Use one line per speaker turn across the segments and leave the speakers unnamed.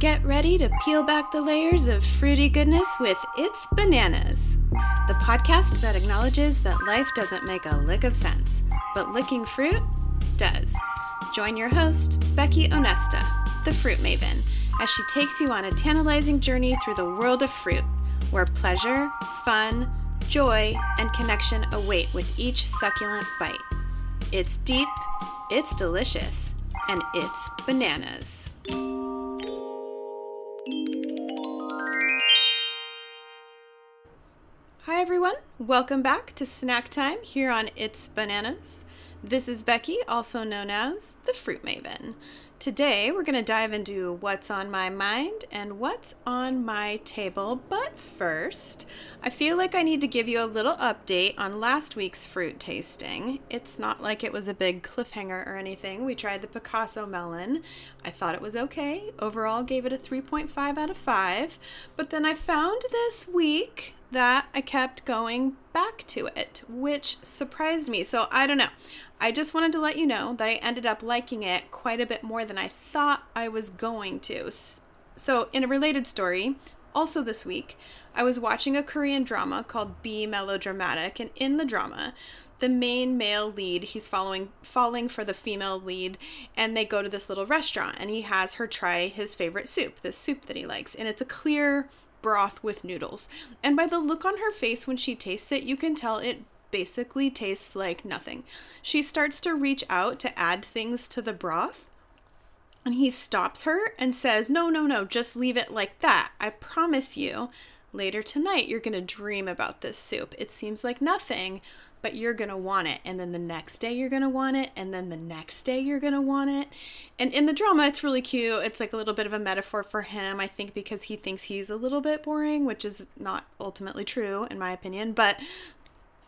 Get ready to peel back the layers of fruity goodness with It's Bananas, the podcast that acknowledges that life doesn't make a lick of sense, but licking fruit does. Join your host, Becky Onesta, the fruit maven, as she takes you on a tantalizing journey through the world of fruit, where pleasure, fun, joy, and connection await with each succulent bite. It's deep, it's delicious, and it's bananas. Hi, everyone. Welcome back to Snack Time here on It's Bananas. This is Becky, also known as the Fruit Maven. Today, we're going to dive into what's on my mind and what's on my table. But first, I feel like I need to give you a little update on last week's fruit tasting. It's not like it was a big cliffhanger or anything. We tried the Picasso melon. I thought it was okay. Overall, gave it a 3.5 out of 5. But then I found this week that I kept going back to it, which surprised me. So I don't know. I just wanted to let you know that I ended up liking it quite a bit more than I thought I was going to. So, in a related story, also this week, I was watching a Korean drama called Be Melodramatic, and in the drama, the main male lead he's following falling for the female lead and they go to this little restaurant and he has her try his favorite soup this soup that he likes and it's a clear broth with noodles and by the look on her face when she tastes it you can tell it basically tastes like nothing. She starts to reach out to add things to the broth. And he stops her and says, No, no, no, just leave it like that. I promise you, later tonight, you're going to dream about this soup. It seems like nothing, but you're going to want it. And then the next day, you're going to want it. And then the next day, you're going to want it. And in the drama, it's really cute. It's like a little bit of a metaphor for him, I think, because he thinks he's a little bit boring, which is not ultimately true, in my opinion. But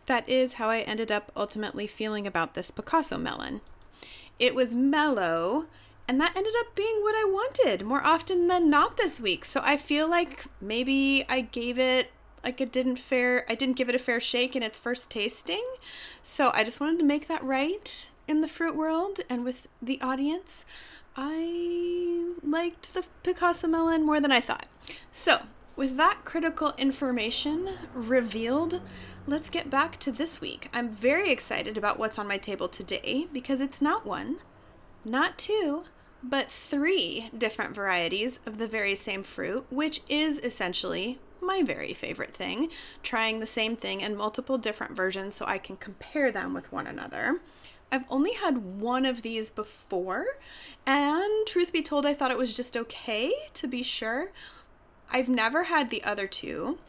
that is how I ended up ultimately feeling about this Picasso melon. It was mellow, and that ended up being what I wanted more often than not this week. So I feel like maybe I gave it like it didn't fair I didn't give it a fair shake in its first tasting. So I just wanted to make that right in the fruit world and with the audience. I liked the Picasso melon more than I thought. So, with that critical information revealed, let's get back to this week. I'm very excited about what's on my table today because it's not one, not two, but three different varieties of the very same fruit, which is essentially my very favorite thing trying the same thing in multiple different versions so I can compare them with one another. I've only had one of these before, and truth be told, I thought it was just okay to be sure. I've never had the other two,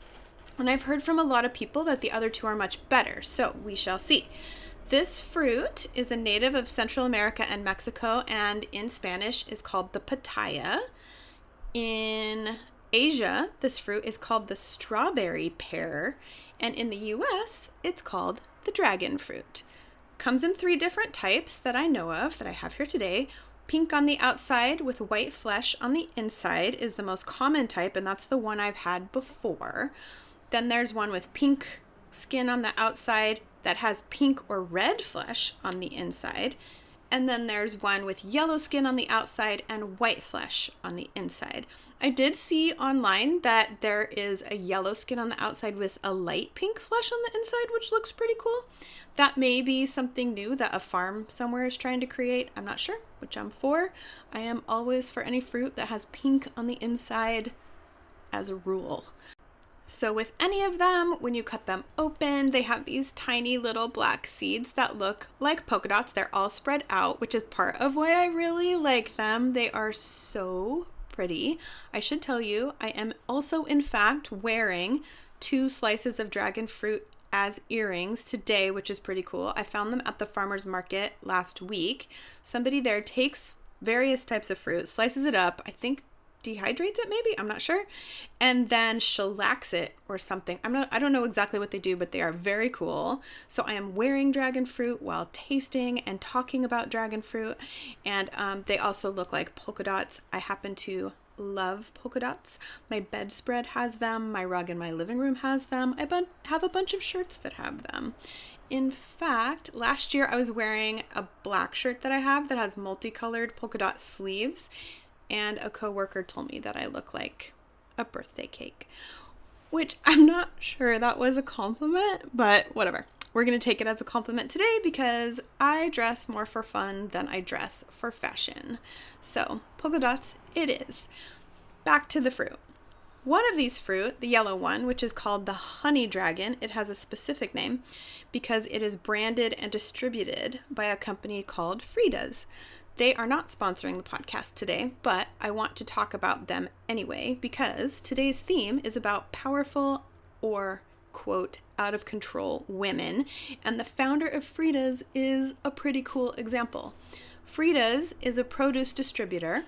and I've heard from a lot of people that the other two are much better, so we shall see. This fruit is a native of Central America and Mexico, and in Spanish is called the pitaya. In Asia, this fruit is called the strawberry pear, and in the US, it's called the dragon fruit. Comes in three different types that I know of that I have here today. Pink on the outside with white flesh on the inside is the most common type, and that's the one I've had before. Then there's one with pink skin on the outside that has pink or red flesh on the inside. And then there's one with yellow skin on the outside and white flesh on the inside. I did see online that there is a yellow skin on the outside with a light pink flesh on the inside, which looks pretty cool. That may be something new that a farm somewhere is trying to create. I'm not sure, which I'm for. I am always for any fruit that has pink on the inside as a rule. So, with any of them, when you cut them open, they have these tiny little black seeds that look like polka dots. They're all spread out, which is part of why I really like them. They are so pretty. I should tell you, I am also, in fact, wearing two slices of dragon fruit as earrings today, which is pretty cool. I found them at the farmer's market last week. Somebody there takes various types of fruit, slices it up, I think dehydrates it maybe? I'm not sure. And then shellacks it or something. I'm not i don't know exactly what they do but they are very cool. So i am wearing dragon fruit while tasting and talking about dragon fruit. And um, they also look like polka dots. I happen to love polka dots. My bedspread has them. My rug in my living room has them. I have a bunch of shirts that have them. In fact, last year I was wearing a black shirt that I have that has multicolored polka dot sleeves and a coworker told me that I look like a birthday cake, which I'm not sure that was a compliment, but whatever. We're going to take it as a compliment today because I dress more for fun than I dress for fashion. So, polka dots, it is. Back to the fruit. One of these fruit, the yellow one, which is called the honey dragon, it has a specific name because it is branded and distributed by a company called Frieda's. They are not sponsoring the podcast today, but I want to talk about them anyway because today's theme is about powerful or quote out of control women, and the founder of Frieda's is a pretty cool example. Frieda's is a produce distributor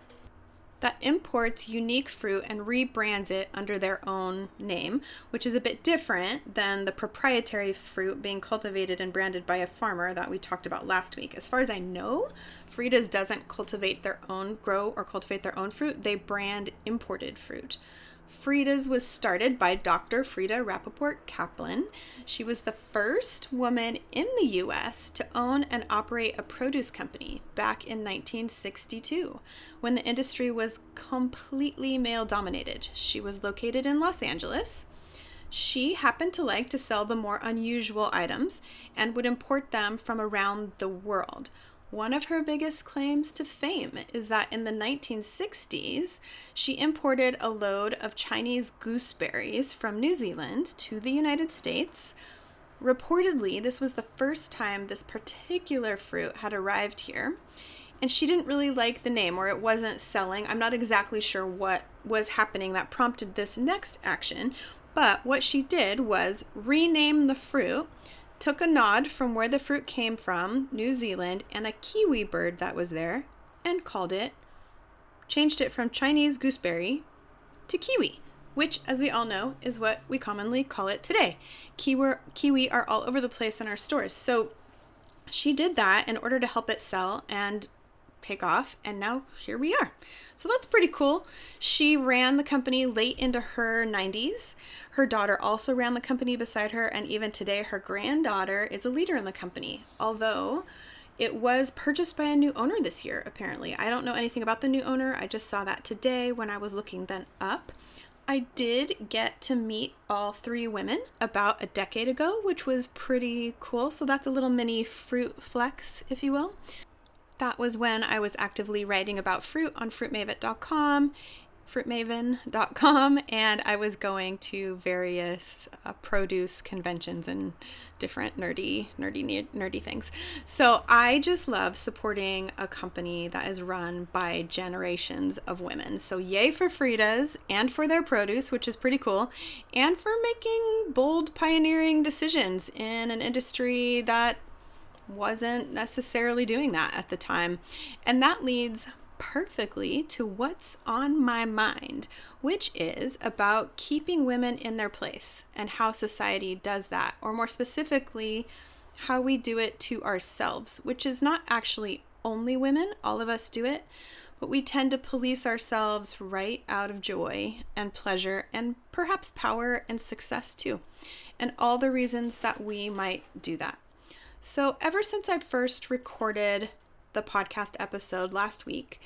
that imports unique fruit and rebrands it under their own name, which is a bit different than the proprietary fruit being cultivated and branded by a farmer that we talked about last week. As far as I know, Frieda's doesn't cultivate their own, grow or cultivate their own fruit, they brand imported fruit. Frieda's was started by Dr. Frieda Rapoport Caplan. She was the first woman in the US to own and operate a produce company back in 1962 when the industry was completely male dominated. She was located in Los Angeles. She happened to like to sell the more unusual items and would import them from around the world. One of her biggest claims to fame is that in the 1960s, she imported a load of Chinese gooseberries from New Zealand to the United States. Reportedly, this was the first time this particular fruit had arrived here, and she didn't really like the name or it wasn't selling. I'm not exactly sure what was happening that prompted this next action, but what she did was rename the fruit took a nod from where the fruit came from, New Zealand, and a kiwi bird that was there, and called it, changed it from Chinese gooseberry to kiwi, which, as we all know, is what we commonly call it today. Kiwi, kiwi are all over the place in our stores. So she did that in order to help it sell and take off, and now here we are. So that's pretty cool. She ran the company late into her 90s. Her daughter also ran the company beside her, and even today, her granddaughter is a leader in the company. Although it was purchased by a new owner this year, apparently. I don't know anything about the new owner. I just saw that today when I was looking then up. I did get to meet all three women about a decade ago, which was pretty cool. So that's a little mini fruit flex, if you will. That was when I was actively writing about fruit on fruitmaven.com, fruitmaven.com, and I was going to various uh, produce conventions and different nerdy, nerdy, nerdy things. So I just love supporting a company that is run by generations of women. So yay for Frieda's and for their produce, which is pretty cool, and for making bold, pioneering decisions in an industry that wasn't necessarily doing that at the time. And that leads perfectly to what's on my mind, which is about keeping women in their place and how society does that, or more specifically, how we do it to ourselves, which is not actually only women, all of us do it, but we tend to police ourselves right out of joy and pleasure and perhaps power and success too, and all the reasons that we might do that. So, ever since I first recorded the podcast episode last week,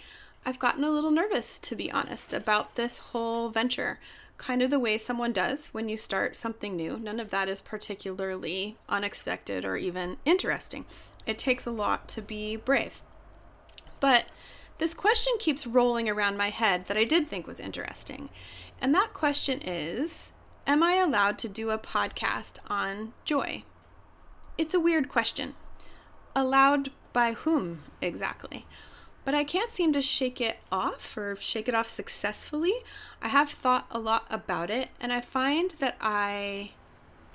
I've gotten a little nervous, to be honest, about this whole venture. Kind of the way someone does when you start something new. None of that is particularly unexpected or even interesting. It takes a lot to be brave. But this question keeps rolling around my head that I did think was interesting. And that question is Am I allowed to do a podcast on joy? It's a weird question. Allowed by whom exactly? But I can't seem to shake it off or shake it off successfully. I have thought a lot about it, and I find that I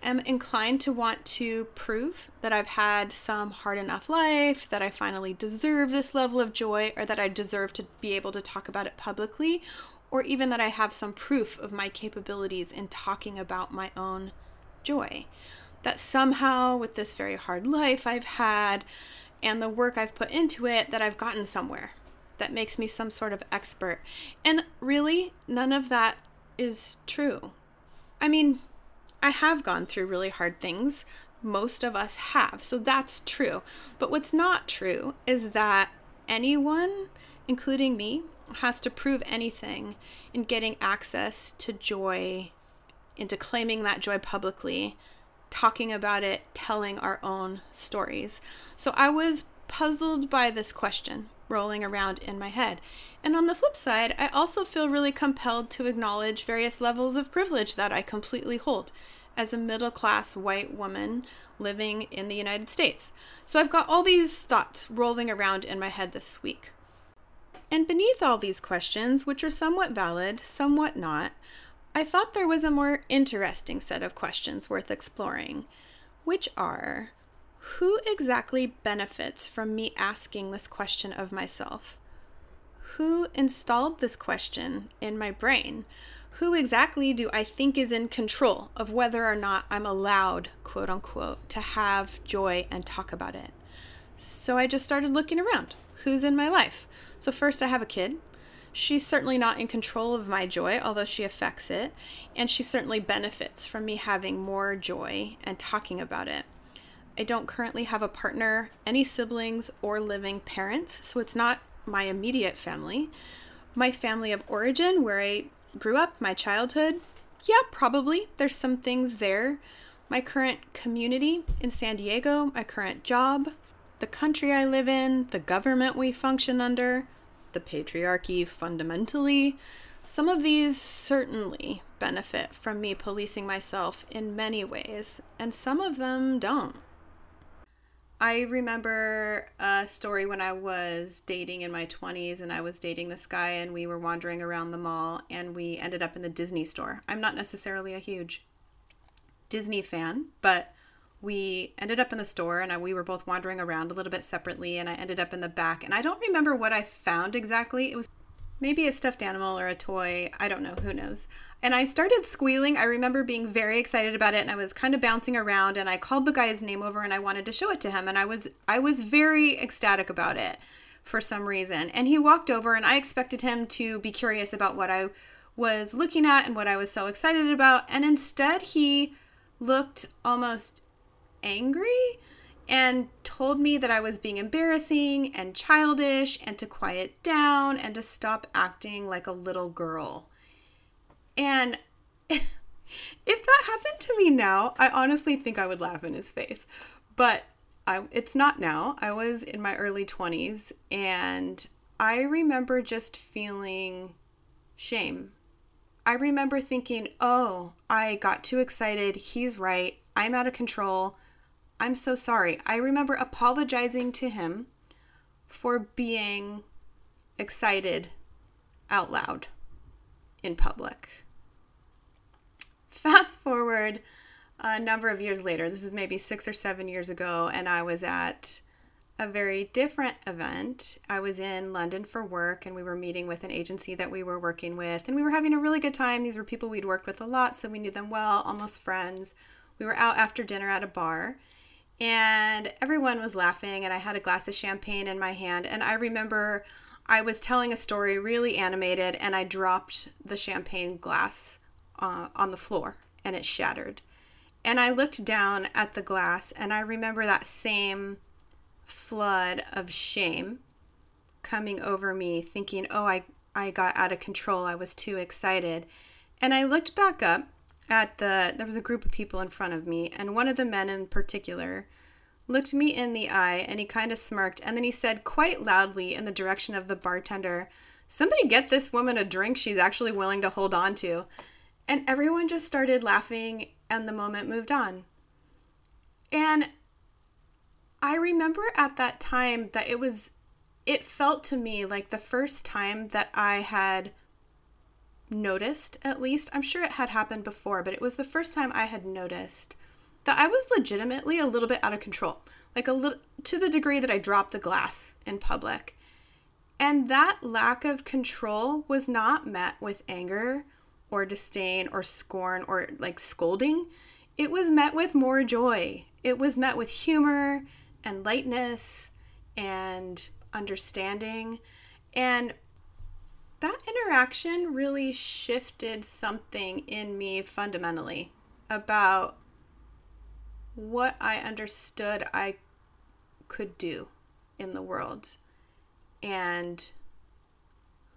am inclined to want to prove that I've had some hard enough life, that I finally deserve this level of joy, or that I deserve to be able to talk about it publicly, or even that I have some proof of my capabilities in talking about my own joy that somehow with this very hard life I've had and the work I've put into it that I've gotten somewhere that makes me some sort of expert. And really, none of that is true. I mean, I have gone through really hard things. Most of us have. So that's true. But what's not true is that anyone, including me, has to prove anything in getting access to joy, into claiming that joy publicly, talking about it, telling our own stories. So I was puzzled by this question rolling around in my head. And on the flip side, I also feel really compelled to acknowledge various levels of privilege that I completely hold as a middle class white woman living in the United States. So I've got all these thoughts rolling around in my head this week. And beneath all these questions, which are somewhat valid, somewhat not, I thought there was a more interesting set of questions worth exploring, which are who exactly benefits from me asking this question of myself? Who installed this question in my brain? Who exactly do I think is in control of whether or not I'm allowed, quote unquote, to have joy and talk about it? So I just started looking around. Who's in my life? So, first, I have a kid. She's certainly not in control of my joy, although she affects it, and she certainly benefits from me having more joy and talking about it. I don't currently have a partner, any siblings, or living parents, so it's not my immediate family. My family of origin, where I grew up, my childhood, yeah, probably. There's some things there. My current community in San Diego, my current job, the country I live in, the government we function under, the patriarchy fundamentally. Some of these certainly benefit from me policing myself in many ways, and some of them don't. I remember a story when I was dating in my 20s and I was dating this guy and we were wandering around the mall and we ended up in the Disney store. I'm not necessarily a huge Disney fan, but we ended up in the store and I, we were both wandering around a little bit separately and I ended up in the back and I don't remember what I found exactly. It was maybe a stuffed animal or a toy. I don't know, who knows. And I started squealing. I remember being very excited about it and I was kind of bouncing around and I called the guy's name over and I wanted to show it to him and I was I was very ecstatic about it for some reason. And he walked over and I expected him to be curious about what I was looking at and what I was so excited about and instead he looked almost angry and told me that I was being embarrassing and childish and to quiet down and to stop acting like a little girl. And if that happened to me now, I honestly think I would laugh in his face. But I, it's not now. I was in my early 20s and I remember just feeling shame. I remember thinking, oh, I got too excited. He's right. I'm out of control. I'm so sorry. I remember apologizing to him for being excited out loud in public. Fast forward a number of years later, this is maybe six or seven years ago, and I was at a very different event. I was in London for work and we were meeting with an agency that we were working with, and we were having a really good time. These were people we'd worked with a lot, so we knew them well, almost friends. We were out after dinner at a bar and everyone was laughing and i had a glass of champagne in my hand and i remember i was telling a story really animated and i dropped the champagne glass uh, on the floor and it shattered. And i looked down at the glass and i remember that same flood of shame coming over me thinking oh i i got out of control. I was too excited. And i looked back up at the there was a group of people in front of me and one of the men in particular looked me in the eye and he kind of smirked and then he said quite loudly in the direction of the bartender somebody get this woman a drink she's actually willing to hold on to. And everyone just started laughing and the moment moved on. And i remember at that time that it was it felt to me like the first time that i had noticed, at least. I'm sure it had happened before, but it was the first time I had noticed that I was legitimately a little bit out of control. Like a little to the degree that I dropped a glass in public. And that lack of control was not met with anger or disdain or scorn or like scolding. It was met with more joy. It was met with humor and lightness and understanding. And that interaction really shifted something in me fundamentally about what I understood I could do in the world and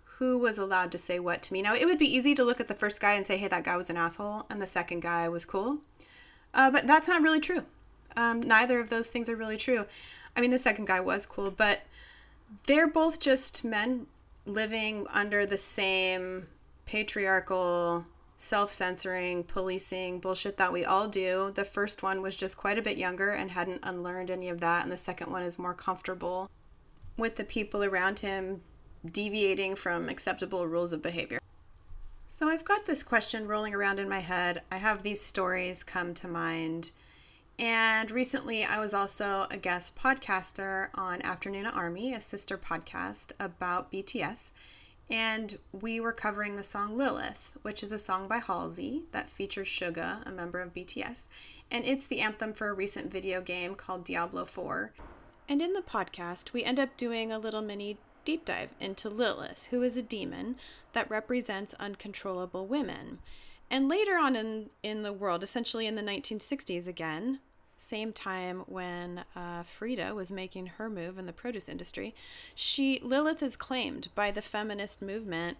who was allowed to say what to me. Now, it would be easy to look at the first guy and say, hey, that guy was an asshole, and the second guy was cool. Uh, but that's not really true. Um, neither of those things are really true. I mean, the second guy was cool, but they're both just men living under the same patriarchal, self censoring, policing bullshit that we all do. The first one was just quite a bit younger and hadn't unlearned any of that, and the second one is more comfortable with the people around him deviating from acceptable rules of behavior. So I've got this question rolling around in my head. I have these stories come to mind. And recently, I was also a guest podcaster on Afternoon Army, a sister podcast about BTS. And we were covering the song Lilith, which is a song by Halsey that features Suga, a member of BTS. And it's the anthem for a recent video game called Diablo 4. And in the podcast, we end up doing a little mini deep dive into Lilith, who is a demon that represents uncontrollable women. And later on in, in the world, essentially in the 1960s again, same time when uh, Frieda was making her move in the produce industry, she Lilith is claimed by the feminist movement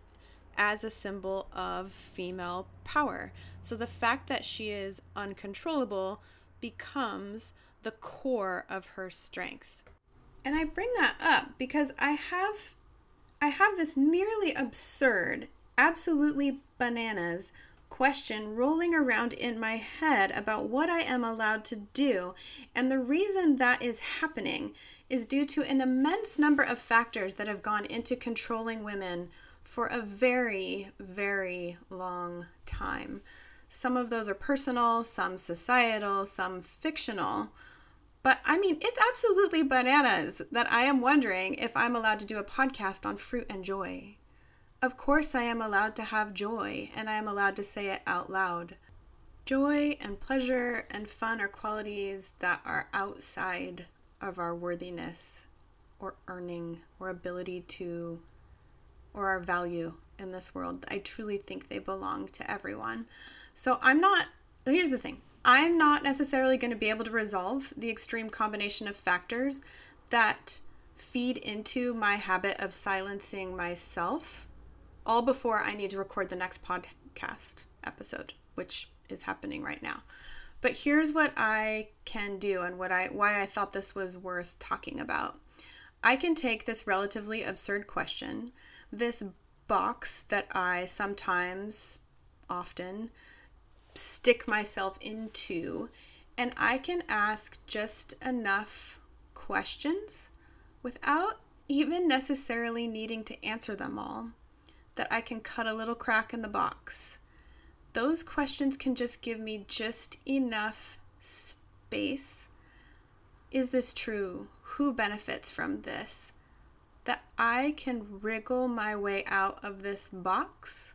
as a symbol of female power. So the fact that she is uncontrollable becomes the core of her strength. And I bring that up because I have I have this nearly absurd, absolutely bananas question rolling around in my head about what I am allowed to do. And the reason that is happening is due to an immense number of factors that have gone into controlling women for a very, very long time. Some of those are personal, some societal, some fictional. But I mean, it's absolutely bananas that I am wondering if I'm allowed to do a podcast on fruit and joy. Of course, I am allowed to have joy, and I am allowed to say it out loud. Joy and pleasure and fun are qualities that are outside of our worthiness or earning or ability to or our value in this world. I truly think they belong to everyone. So I'm not, here's the thing I'm not necessarily going to be able to resolve the extreme combination of factors that feed into my habit of silencing myself all before I need to record the next podcast episode, which is happening right now. But here's what I can do and what I why I thought this was worth talking about. I can take this relatively absurd question, this box that I sometimes often stick myself into, and I can ask just enough questions without even necessarily needing to answer them all that I can cut a little crack in the box. Those questions can just give me just enough space. Is this true? Who benefits from this? That I can wriggle my way out of this box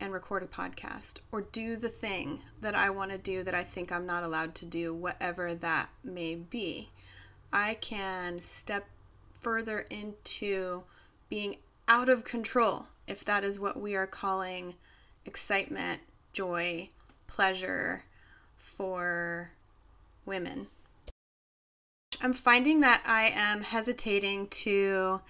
and record a podcast or do the thing that I want to do that I think I'm not allowed to do, whatever that may be. I can step further into being out of control if that is what we are calling excitement, joy, pleasure for women. I'm finding that I am hesitating to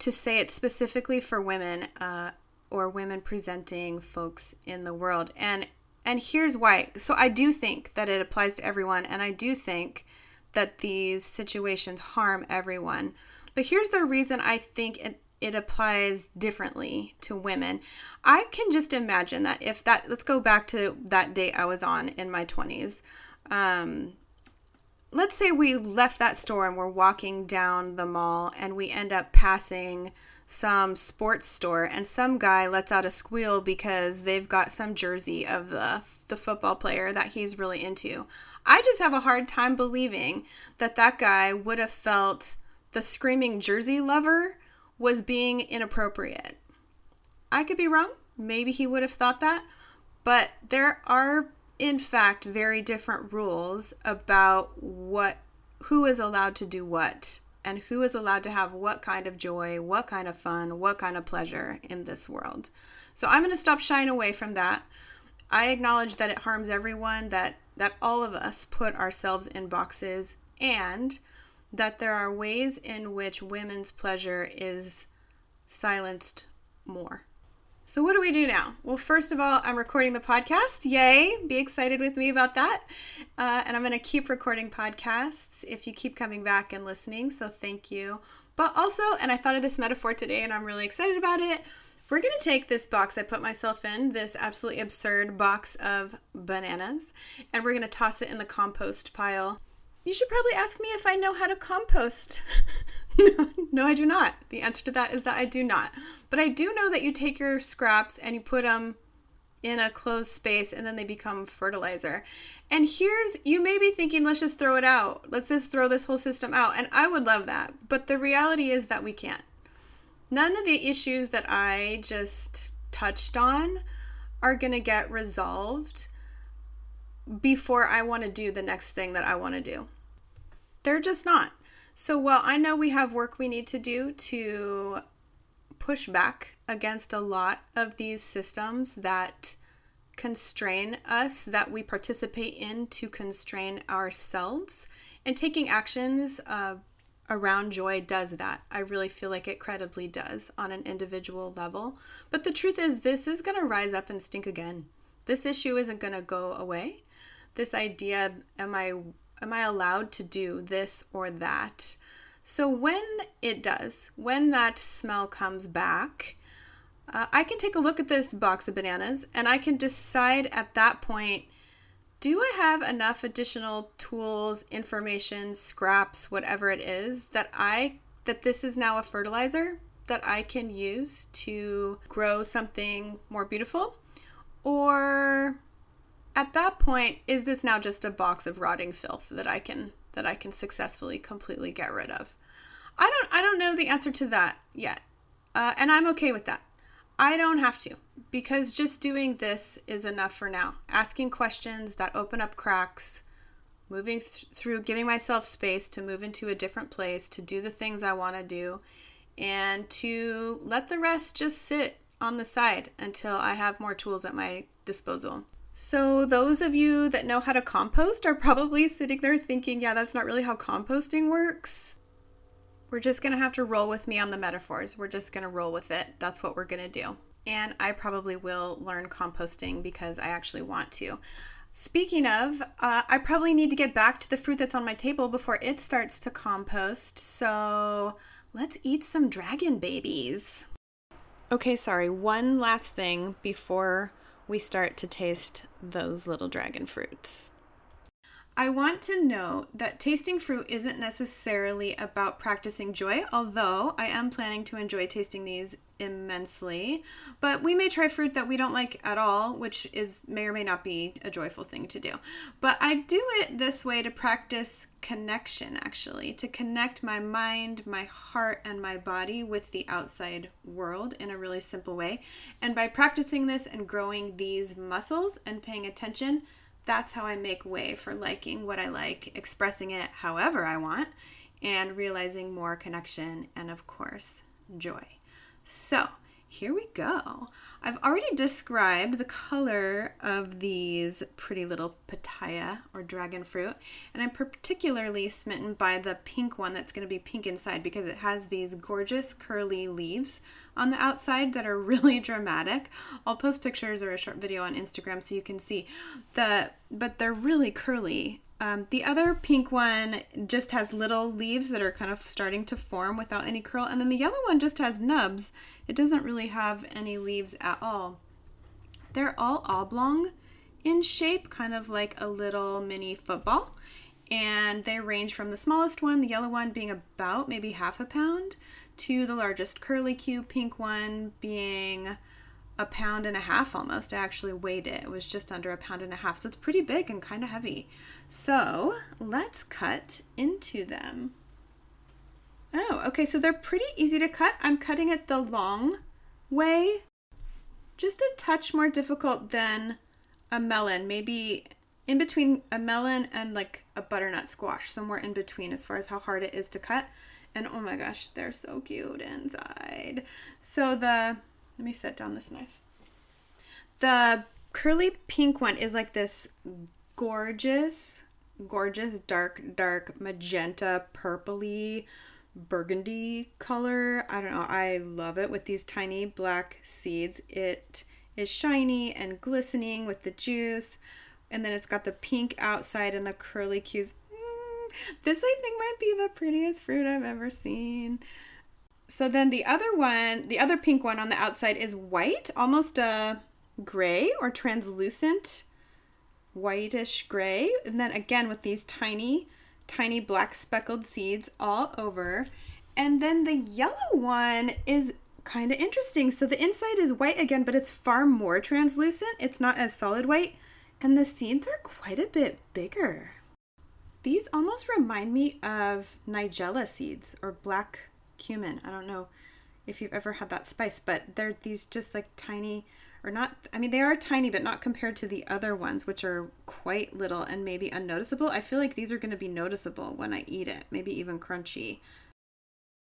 to say it specifically for women uh, or women presenting folks in the world, and and here's why. So I do think that it applies to everyone, and I do think that these situations harm everyone. But here's the reason I think it it applies differently to women. I can just imagine that if that, let's go back to that date I was on in my 20s. Um, let's say we left that store and we're walking down the mall and we end up passing some sports store and some guy lets out a squeal because they've got some jersey of the the football player that he's really into. I just have a hard time believing that that guy would have felt the screaming jersey lover was being inappropriate. I could be wrong. Maybe he would have thought that. But there are, in fact, very different rules about what who is allowed to do what and who is allowed to have what kind of joy, what kind of fun, what kind of pleasure in this world. So I'm going to stop shying away from that. I acknowledge that it harms everyone, that that all of us put ourselves in boxes and that there are ways in which women's pleasure is silenced more. So, what do we do now? Well, first of all, I'm recording the podcast. Yay! Be excited with me about that. Uh, and I'm going to keep recording podcasts if you keep coming back and listening. So, thank you. But also, and I thought of this metaphor today and I'm really excited about it. We're going to take this box I put myself in, this absolutely absurd box of bananas, and we're going to toss it in the compost pile. You should probably ask me if I know how to compost. no, no, I do not. The answer to that is that I do not. But I do know that you take your scraps and you put them in a closed space and then they become fertilizer. And here's, you may be thinking, let's just throw it out. Let's just throw this whole system out. And I would love that. But the reality is that we can't. None of the issues that I just touched on are going to get resolved before I want to do the next thing that I want to do. They're just not. So while I know we have work we need to do to push back against a lot of these systems that constrain us, that we participate in to constrain ourselves, and taking actions uh, around joy does that. I really feel like it credibly does on an individual level. But the truth is, this is going to rise up and stink again. This issue isn't going to go away. This idea, am I am I allowed to do this or that? So when it does, when that smell comes back, uh, I can take a look at this box of bananas and I can decide at that point do I have enough additional tools, information, scraps, whatever it is that I that this is now a fertilizer that I can use to grow something more beautiful? Or at that point is this now just a box of rotting filth that i can that i can successfully completely get rid of? I don't i don't know the answer to that yet. Uh, and i'm okay with that. I don't have to because just doing this is enough for now. Asking questions that open up cracks moving th- through giving myself space to move into a different place to do the things i want to do and to let the rest just sit on the side until i have more tools at my disposal so, those of you that know how to compost are probably sitting there thinking, yeah, that's not really how composting works. We're just going to have to roll with me on the metaphors. We're just going to roll with it. That's what we're going to do. And I probably will learn composting because I actually want to. Speaking of, uh, I probably need to get back to the fruit that's on my table before it starts to compost. So, let's eat some dragon babies. Okay, sorry. One last thing before we start to taste those little dragon fruits. I want to note that tasting fruit isn't necessarily about practicing joy, although I am planning to enjoy tasting these immensely. But we may try fruit that we don't like at all, which is may or may not be a joyful thing to do. But I do it this way to practice connection actually, to connect my mind, my heart and my body with the outside world in a really simple way. And by practicing this and growing these muscles and paying attention, that's how I make way for liking what I like, expressing it however I want, and realizing more connection and, of course, joy. So, here we go. I've already described the color of these pretty little pitaya or dragon fruit, and I'm particularly smitten by the pink one that's going to be pink inside because it has these gorgeous curly leaves on the outside that are really dramatic. I'll post pictures or a short video on Instagram so you can see the but they're really curly. Um, the other pink one just has little leaves that are kind of starting to form without any curl, and then the yellow one just has nubs it doesn't really have any leaves at all. They're all oblong in shape, kind of like a little mini football. And they range from the smallest one, the yellow one, being about maybe half a pound, to the largest curly cube pink one being a pound and a half almost. I actually weighed it. It was just under a pound and a half. So it's pretty big and kind of heavy. So let's cut into them. Oh, okay, so they're pretty easy to cut. I'm cutting it the long way. Just a touch more difficult than a melon. Maybe in between a melon and like a butternut squash, somewhere in between as far as how hard it is to cut. And oh my gosh, they're so cute inside. So the, let me set down this knife. The curly pink one is like this gorgeous, gorgeous dark, dark magenta, purpley burgundy color. I don't know. I love it with these tiny black seeds. It is shiny and glistening with the juice. And then it's got the pink outside and the curly cues. Mm, this, I think, might be the prettiest fruit I've ever seen. So then the other one, the other pink one on the outside is white, almost a gray or translucent whitish gray. And then again with these tiny, tiny black speckled seeds all over. And then the yellow one is kind of interesting. So the inside is white again, but it's far more translucent. It's not as solid white. And the seeds are quite a bit bigger. These almost remind me of nigella seeds or black cumin. I don't know if you've ever had that spice, but they're these just like tiny or not I mean they are tiny but not compared to the other ones which are quite little and maybe unnoticeable. I feel like these are going to be noticeable when I eat it, maybe even crunchy.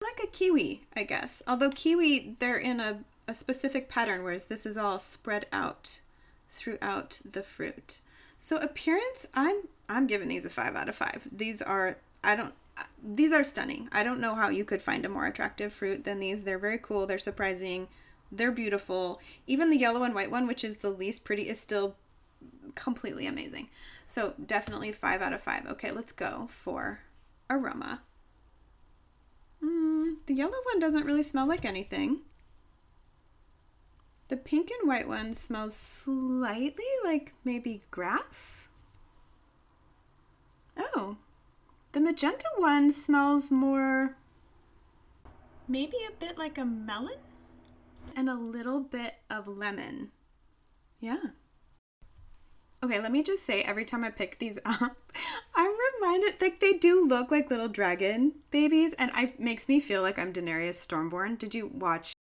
Like a kiwi, I guess. Although kiwi they're in a, a specific pattern whereas this is all spread out throughout the fruit. So appearance, I'm I'm giving these a 5 out of 5. These are I don't these are stunning. I don't know how you could find a more attractive fruit than these. They're very cool, they're surprising they're beautiful. Even the yellow and white one, which is the least pretty, is still completely amazing. So definitely five out of five. Okay, let's go for aroma. Mm, the yellow one doesn't really smell like anything. The pink and white one smells slightly like maybe grass. Oh, the magenta one smells more maybe a bit like a melon and a little bit of lemon. Yeah. Okay, let me just say every time I pick these up, I'm reminded like they do look like little dragon babies, and it makes me feel like I'm Daenerys Stormborn. Did you watch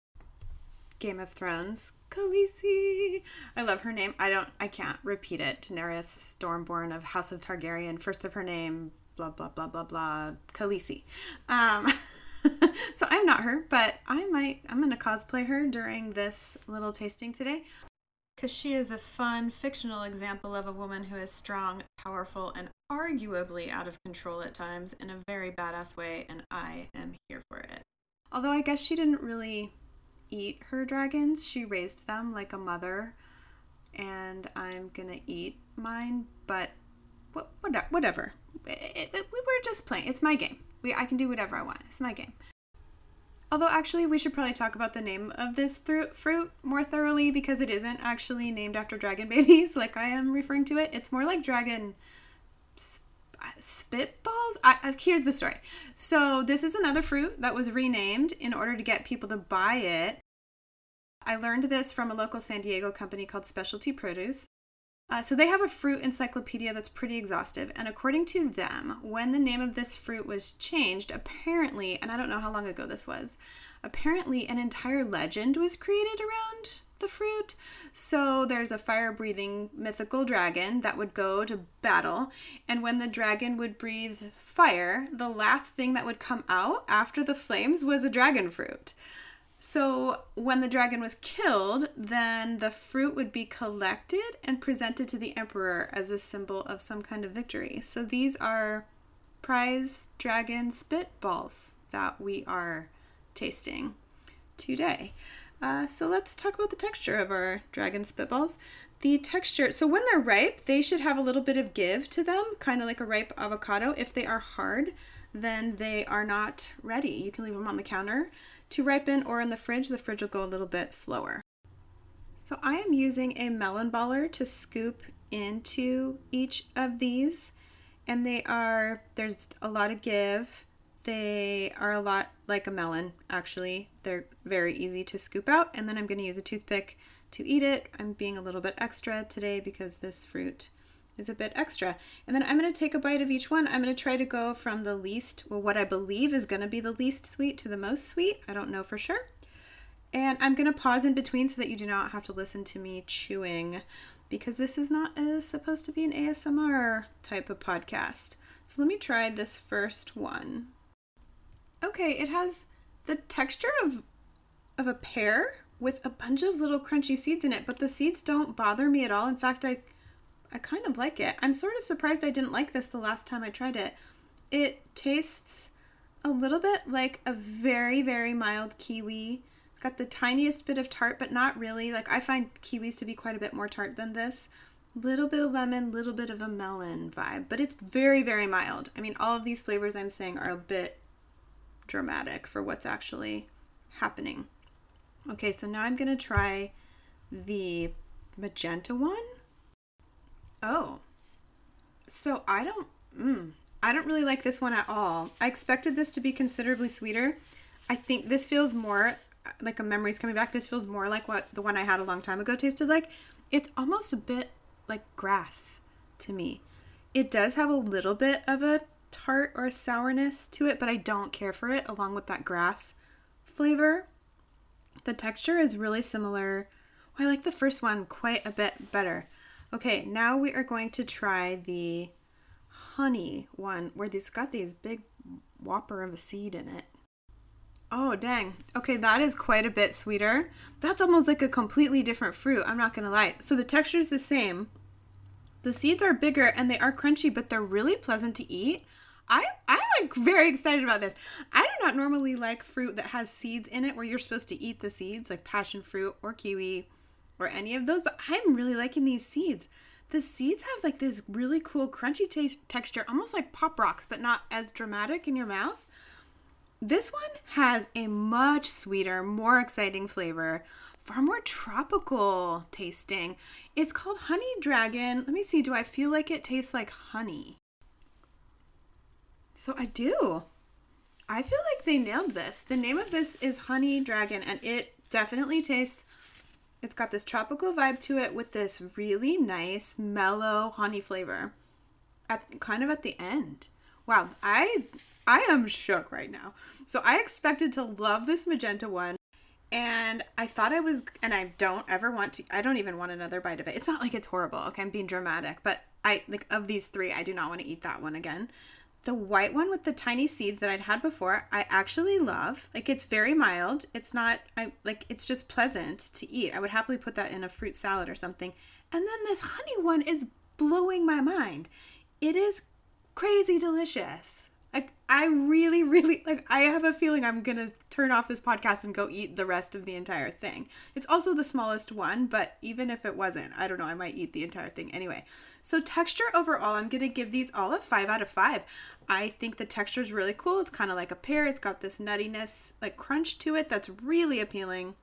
Game of Thrones? Khaleesi. I love her name. I don't. I can't repeat it. Daenerys Stormborn of House of Targaryen. First of her name. Blah blah blah blah blah. Khaleesi. Um. so I'm not her, but I might, I'm to cosplay her during this little tasting today. Because she is a fun, fictional example of a woman who is strong, powerful, and arguably out of control at times in a very badass way, and I am here for it. Although I guess she didn't really eat her dragons, she raised them like a mother, and I'm gonna eat mine, but whatever. We were just playing. It's my game. We, I can do whatever I want. It's my game. Although, actually, we should probably talk about the name of this fruit more thoroughly because it isn't actually named after dragon babies like I am referring to it. It's more like dragon sp- spitballs. I, uh, here's the story. So, this is another fruit that was renamed in order to get people to buy it. I learned this from a local San Diego company called Specialty Produce. Uh, so they have a fruit encyclopedia that's pretty exhaustive. And according to them, when the name of this fruit was changed, apparently, and I don't know how long ago this was, apparently an entire legend was created around the fruit. So there's a fire breathing mythical dragon that would go to battle. And when the dragon would breathe fire, the last thing that would come out after the flames was a dragon fruit. So, when the dragon was killed, then the fruit would be collected and presented to the emperor as a symbol of some kind of victory. So, these are prize dragon spitballs that we are tasting today. Uh, so, let's talk about the texture of our dragon spitballs. The texture, so when they're ripe, they should have a little bit of give to them, kind of like a ripe avocado. If they are hard, then they are not ready. You can leave them on the counter to ripen or in the fridge, the fridge will go a little bit slower. So I am using a melon baller to scoop into each of these and they are there's a lot of give. They are a lot like a melon actually. They're very easy to scoop out and then I'm going to use a toothpick to eat it. I'm being a little bit extra today because this fruit is a bit extra. And then I'm going to take a bite of each one. I'm going to try to go from the least, well, what I believe is going to be the least sweet to the most sweet. I don't know for sure. And I'm going to pause in between so that you do not have to listen to me chewing because this is not a, supposed to be an ASMR type of podcast. So let me try this first one. Okay, it has the texture of of a pear with a bunch of little crunchy seeds in it, but the seeds don't bother me at all. In fact, I I kind of like it. I'm sort of surprised I didn't like this the last time I tried it. It tastes a little bit like a very, very mild kiwi. It's got the tiniest bit of tart, but not really. Like I find kiwis to be quite a bit more tart than this. Little bit of lemon, little bit of a melon vibe, but it's very, very mild. I mean, all of these flavors I'm saying are a bit dramatic for what's actually happening. Okay, so now I'm gonna try the magenta one. Oh, so I don't, mm, I don't really like this one at all. I expected this to be considerably sweeter. I think this feels more like a memory's coming back. This feels more like what the one I had a long time ago tasted like. It's almost a bit like grass to me. It does have a little bit of a tart or a sourness to it, but I don't care for it along with that grass flavor. The texture is really similar. I like the first one quite a bit better. Okay, now we are going to try the honey one where it's got these big whopper of a seed in it. Oh, dang. Okay, that is quite a bit sweeter. That's almost like a completely different fruit. I'm not going to lie. So the texture is the same. The seeds are bigger and they are crunchy, but they're really pleasant to eat. I I'm like very excited about this. I do not normally like fruit that has seeds in it where you're supposed to eat the seeds, like passion fruit or kiwi or any of those, but I'm really liking these seeds. The seeds have like this really cool crunchy taste texture, almost like pop rocks, but not as dramatic in your mouth. This one has a much sweeter, more exciting flavor, far more tropical tasting. It's called Honey Dragon. Let me see, do I feel like it tastes like honey? So I do. I feel like they nailed this. The name of this is Honey Dragon, and it definitely tastes. It's got this tropical vibe to it with this really nice, mellow honey flavor. At kind of at the end. Wow, I I am shook right now. So I expected to love this magenta one. And I thought I was, and I don't ever want to, I don't even want another bite of it. It's not like it's horrible. Okay, I'm being dramatic, but I, like, of these three, I do not want to eat that one again. The white one with the tiny seeds that I'd had before, I actually love. Like it's very mild. It's not I like it's just pleasant to eat. I would happily put that in a fruit salad or something. And then this honey one is blowing my mind. It is crazy delicious. I really really like I have a feeling I'm to turn off this podcast and go eat the rest of the entire thing. It's also the smallest one, but even if it wasn't, I don't know, I might eat the entire thing anyway. So texture overall, I'm to give these all a 5 out of 5. I think the texture is really cool. It's kind of like a pear. It's got this nuttiness, like crunch to it that's really appealing.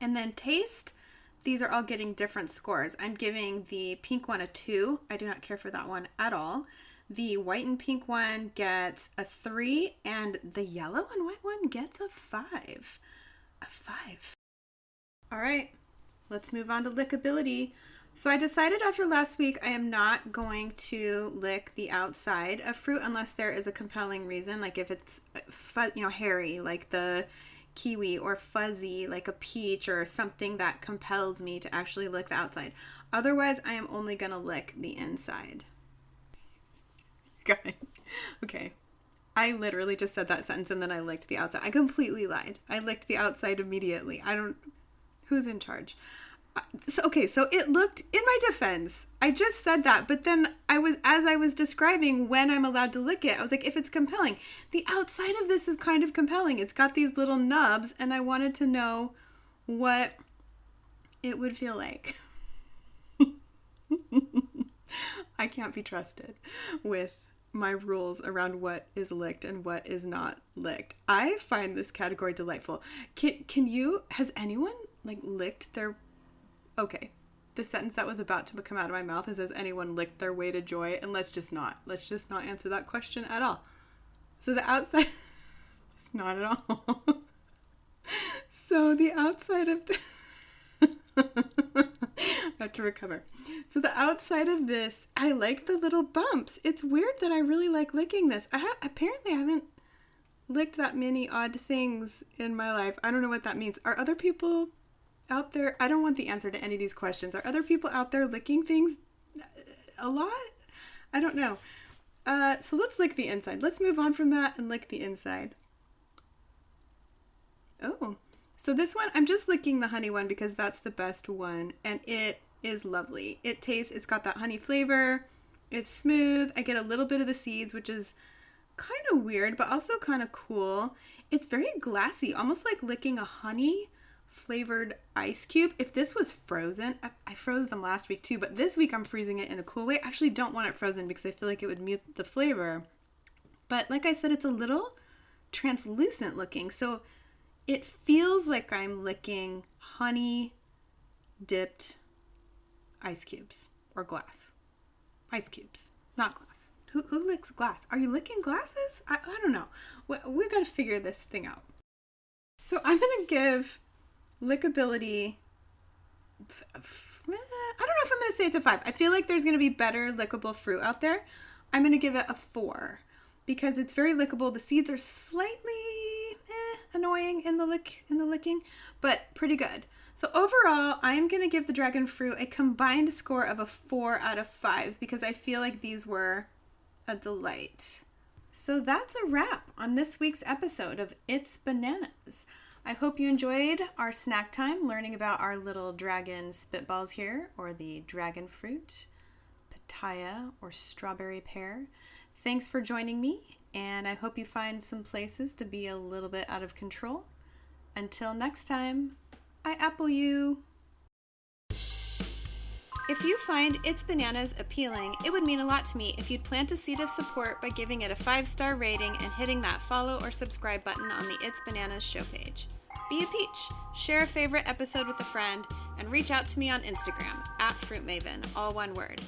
And then taste, these are all getting different scores. I'm giving the pink one a 2. I do not care for that one at all. The white and pink one gets a 3 and the yellow and white one gets a 5. A 5. All right. Let's move on to lickability. So I decided after last week I am not going to lick the outside of fruit unless there is a compelling reason, like if it's uh, you know hairy, like the kiwi, or fuzzy, like a peach, or something that compels me to actually lick the outside. Otherwise, I am only gonna lick the inside. okay. I literally just said that sentence and then I licked the outside. I completely lied. I licked the outside immediately. I don't. Who's in charge? Uh, so okay so it looked in my defense i just said that but then i was as i was describing when i'm allowed to lick it i was like if it's compelling the outside of this is kind of compelling it's got these little nubs and i wanted to know what it would feel like i can't be trusted with my rules around what is licked and what is not licked i find this category delightful can, can you has anyone like licked their okay, the sentence that was about to come out of my mouth is Has anyone licked their way to joy? And let's just not. Let's just not answer that question at all. So the outside, just not at all. so the outside of the. Have to recover. So the outside of this, I like the little bumps. It's weird that I really like licking this. I ha- apparently I haven't licked that many odd things in my life. I don't know what that means. Are other people out there? I don't want the answer to any of these questions. Are other people out there licking things a lot? I don't know. Uh, so let's lick the inside. Let's move on from that and lick the inside. Oh, so this one, I'm just licking the honey one because that's the best one and it is lovely. It tastes, it's got that honey flavor. It's smooth. I get a little bit of the seeds, which is kind of weird, but also kind of cool. It's very glassy, almost like licking a honey flavored ice cube. If this was frozen, I, I, froze them last week too, but this week I'm freezing it in a cool way. I actually don't want it frozen because I feel like it would mute the flavor. But like I said, it's a little translucent looking. So it feels like I'm licking honey dipped ice cubes or glass. Ice cubes, not glass. Who, who licks glass? Are you licking glasses? I, I don't know. We, we got to figure this thing out. So I'm going to give lickability. I don't know if I'm going to say it's a five. I feel like there's going to be better lickable fruit out there. I'm going to give it a four because it's very lickable. The seeds are slightly eh, annoying in the lick in the licking, but pretty good. So overall, I'm going to give the dragon fruit a combined score of a 4 out of 5 because I feel like these were a delight. So that's a wrap on this week's episode of It's Bananas. I hope you enjoyed our snack time learning about our little dragon spitballs here, or the dragon fruit, pitaya, or strawberry pear. Thanks for joining me, and I hope you find some places to be a little bit out of control. Until next time, I apple you. If you find It's Bananas appealing, it would mean a lot to me if you'd plant a seed of support by giving it a five star rating and hitting that follow or subscribe button on the It's Bananas show page. Be a peach, share a favorite episode with a friend, and reach out to me on Instagram at FruitMaven, all one word.